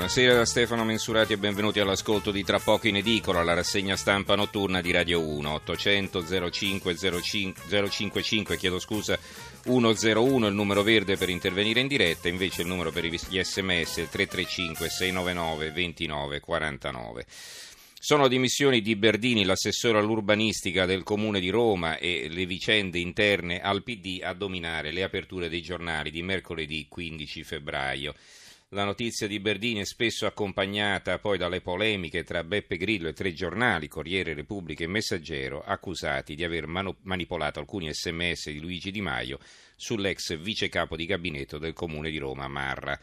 Buonasera da Stefano Mensurati e benvenuti all'ascolto di Tra poco in edicola, la rassegna stampa notturna di Radio 1, 800 05 05 055, chiedo scusa, 101 il numero verde per intervenire in diretta, invece il numero per gli sms è il 335 699 29 49. Sono dimissioni di Berdini, l'assessore all'urbanistica del Comune di Roma e le vicende interne al PD a dominare le aperture dei giornali di mercoledì 15 febbraio. La notizia di Berdini è spesso accompagnata poi dalle polemiche tra Beppe Grillo e tre giornali, Corriere, Repubblica e Messaggero, accusati di aver manu- manipolato alcuni sms di Luigi Di Maio sull'ex vice capo di gabinetto del comune di Roma, Marra.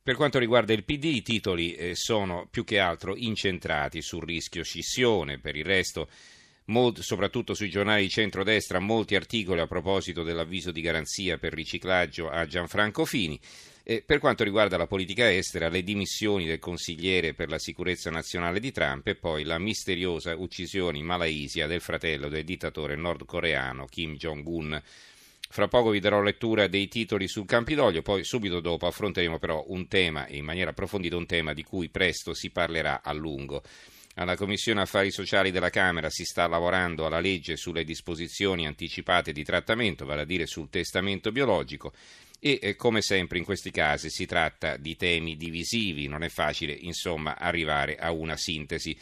Per quanto riguarda il PD, i titoli eh, sono più che altro incentrati sul rischio scissione, per il resto Molti, soprattutto sui giornali di centrodestra, molti articoli a proposito dell'avviso di garanzia per riciclaggio a Gianfranco Fini. E per quanto riguarda la politica estera, le dimissioni del consigliere per la sicurezza nazionale di Trump e poi la misteriosa uccisione in Malaysia del fratello del dittatore nordcoreano Kim Jong-un. Fra poco vi darò lettura dei titoli sul Campidoglio, poi subito dopo affronteremo però un tema, in maniera approfondita, un tema di cui presto si parlerà a lungo. Alla Commissione Affari Sociali della Camera si sta lavorando alla legge sulle disposizioni anticipate di trattamento, vale a dire sul testamento biologico e eh, come sempre in questi casi si tratta di temi divisivi, non è facile insomma arrivare a una sintesi.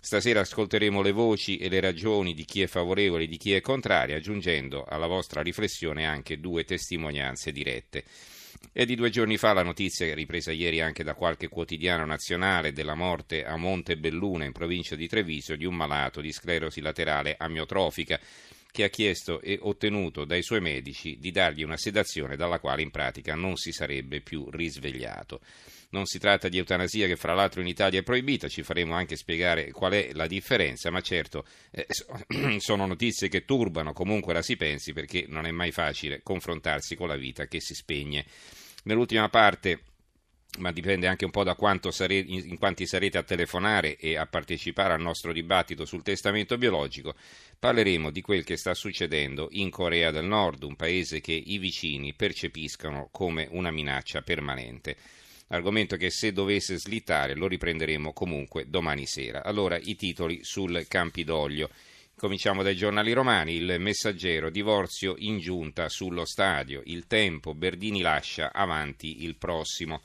Stasera ascolteremo le voci e le ragioni di chi è favorevole e di chi è contrario, aggiungendo alla vostra riflessione anche due testimonianze dirette. È di due giorni fa la notizia, ripresa ieri anche da qualche quotidiano nazionale, della morte a Montebelluna, in provincia di Treviso, di un malato di sclerosi laterale amiotrofica che ha chiesto e ottenuto dai suoi medici di dargli una sedazione dalla quale in pratica non si sarebbe più risvegliato. Non si tratta di eutanasia che fra l'altro in Italia è proibita, ci faremo anche spiegare qual è la differenza, ma certo eh, sono notizie che turbano comunque la si pensi perché non è mai facile confrontarsi con la vita che si spegne. Nell'ultima parte ma dipende anche un po' da sare, in quanti sarete a telefonare e a partecipare al nostro dibattito sul testamento biologico, parleremo di quel che sta succedendo in Corea del Nord, un paese che i vicini percepiscono come una minaccia permanente argomento che se dovesse slittare lo riprenderemo comunque domani sera. Allora i titoli sul Campidoglio. Cominciamo dai giornali romani, il messaggero, divorzio in giunta sullo stadio, il tempo, Berdini lascia, avanti il prossimo.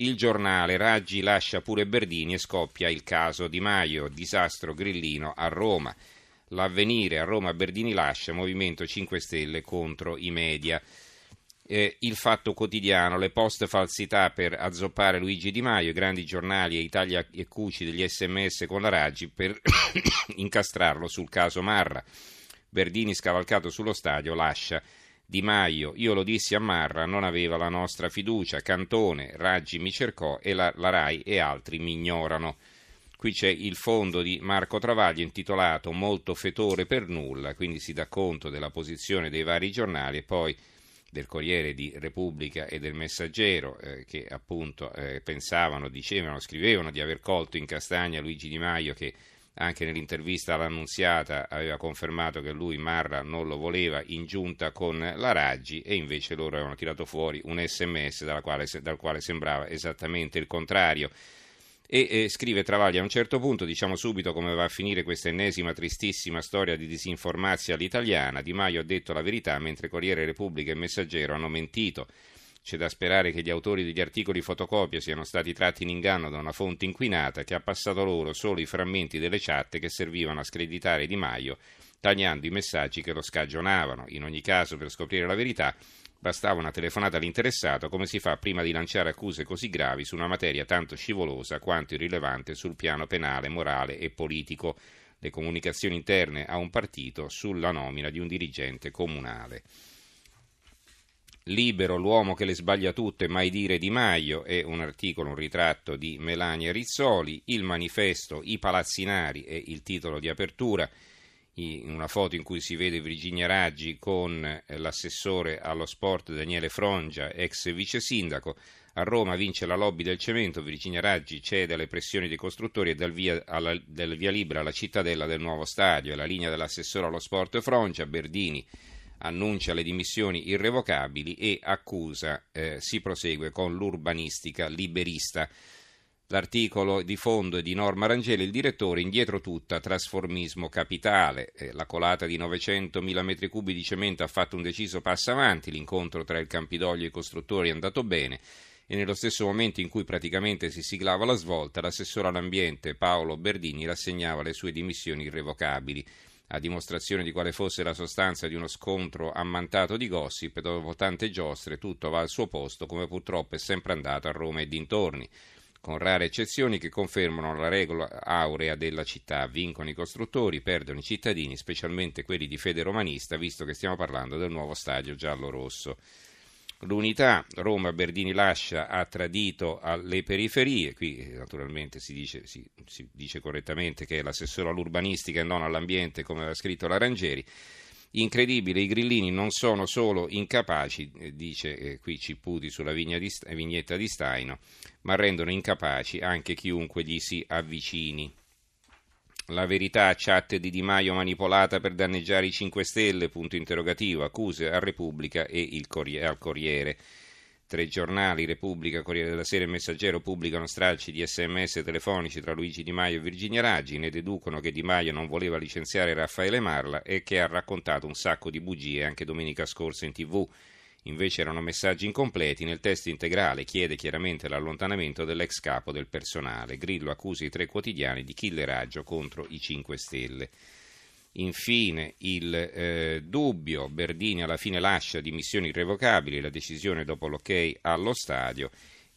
Il giornale, Raggi lascia pure Berdini e scoppia il caso Di Maio, disastro grillino a Roma. L'avvenire a Roma Berdini lascia, Movimento 5 Stelle contro i media eh, il Fatto Quotidiano, le post falsità per azzoppare Luigi Di Maio, i grandi giornali e Italia e Cuci degli sms con la Raggi per incastrarlo sul caso Marra. Berdini scavalcato sullo stadio lascia Di Maio, io lo dissi a Marra, non aveva la nostra fiducia, Cantone, Raggi mi cercò e la, la RAI e altri mi ignorano. Qui c'è il fondo di Marco Travaglio intitolato Molto fetore per nulla, quindi si dà conto della posizione dei vari giornali e poi del Corriere di Repubblica e del Messaggero eh, che appunto eh, pensavano, dicevano, scrivevano di aver colto in castagna Luigi Di Maio che anche nell'intervista all'annunziata aveva confermato che lui Marra non lo voleva in giunta con la Raggi e invece loro avevano tirato fuori un sms quale, dal quale sembrava esattamente il contrario. E eh, scrive Travaglia a un certo punto, diciamo subito come va a finire questa ennesima tristissima storia di disinformazia all'italiana. Di Maio ha detto la verità mentre Corriere Repubblica e Messaggero hanno mentito. C'è da sperare che gli autori degli articoli fotocopia siano stati tratti in inganno da una fonte inquinata che ha passato loro solo i frammenti delle chat che servivano a screditare Di Maio, tagliando i messaggi che lo scagionavano. In ogni caso, per scoprire la verità, Bastava una telefonata all'interessato, come si fa prima di lanciare accuse così gravi su una materia tanto scivolosa quanto irrilevante sul piano penale, morale e politico, le comunicazioni interne a un partito sulla nomina di un dirigente comunale. Libero l'uomo che le sbaglia tutte, mai dire Di Maio, è un articolo, un ritratto di Melania Rizzoli, il manifesto, i palazzinari è il titolo di apertura in una foto in cui si vede Virginia Raggi con eh, l'assessore allo sport Daniele Frongia, ex vice sindaco. A Roma vince la lobby del cemento, Virginia Raggi cede alle pressioni dei costruttori e dal via, alla, del via libera alla cittadella del nuovo stadio. La linea dell'assessore allo sport Froncia, Berdini annuncia le dimissioni irrevocabili e accusa, eh, si prosegue con l'urbanistica liberista. L'articolo di fondo è di Norma Rangeli, il direttore indietro tutta, trasformismo capitale. Eh, la colata di 900.000 metri cubi di cemento ha fatto un deciso passo avanti, l'incontro tra il Campidoglio e i costruttori è andato bene e nello stesso momento in cui praticamente si siglava la svolta, l'assessore all'ambiente Paolo Berdini rassegnava le sue dimissioni irrevocabili. A dimostrazione di quale fosse la sostanza di uno scontro ammantato di gossip, dopo tante giostre tutto va al suo posto, come purtroppo è sempre andato a Roma e dintorni con rare eccezioni che confermano la regola aurea della città. Vincono i costruttori, perdono i cittadini, specialmente quelli di fede romanista, visto che stiamo parlando del nuovo stadio giallo-rosso. L'unità, Roma, Berdini lascia, ha tradito le periferie, qui naturalmente si dice, si, si dice correttamente che è l'assessore all'urbanistica e non all'ambiente, come aveva scritto la Rangeri, Incredibile, i grillini non sono solo incapaci, eh, dice eh, qui Cipputi sulla di, vignetta di Staino, ma rendono incapaci anche chiunque gli si avvicini. La verità, chat di Di Maio manipolata per danneggiare i 5 Stelle, punto interrogativo, accuse a Repubblica e Corriere, al Corriere. Tre giornali, Repubblica, Corriere della Sera e Messaggero, pubblicano stralci di sms telefonici tra Luigi Di Maio e Virginia Raggi, ne deducono che Di Maio non voleva licenziare Raffaele Marla e che ha raccontato un sacco di bugie anche domenica scorsa in tv. Invece erano messaggi incompleti, nel testo integrale chiede chiaramente l'allontanamento dell'ex capo del personale. Grillo accusa i tre quotidiani di killeraggio contro i 5 Stelle. Infine il eh, dubbio, Berdini alla fine lascia dimissioni irrevocabili, la decisione dopo l'ok allo stadio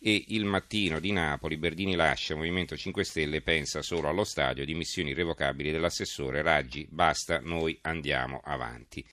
e il mattino di Napoli Berdini lascia Movimento 5 Stelle pensa solo allo stadio, dimissioni irrevocabili dell'assessore Raggi, basta, noi andiamo avanti.